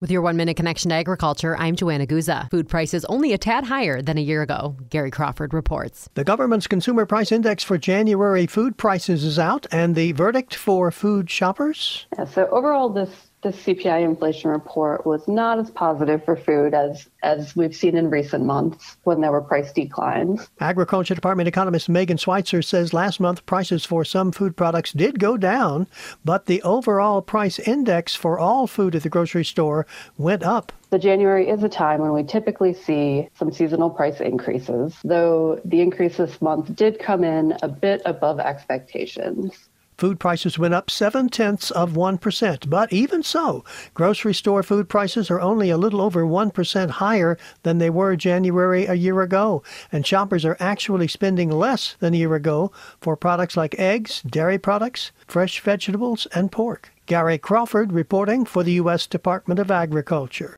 With your one minute connection to agriculture, I'm Joanna Guza. Food prices only a tad higher than a year ago. Gary Crawford reports. The government's consumer price index for January food prices is out, and the verdict for food shoppers? Yeah, so overall, this the CPI inflation report was not as positive for food as as we've seen in recent months when there were price declines. Agriculture Department economist Megan Sweitzer says last month prices for some food products did go down, but the overall price index for all food at the grocery store went up. The January is a time when we typically see some seasonal price increases, though the increase this month did come in a bit above expectations. Food prices went up seven tenths of 1%. But even so, grocery store food prices are only a little over 1% higher than they were January a year ago. And shoppers are actually spending less than a year ago for products like eggs, dairy products, fresh vegetables, and pork. Gary Crawford reporting for the U.S. Department of Agriculture.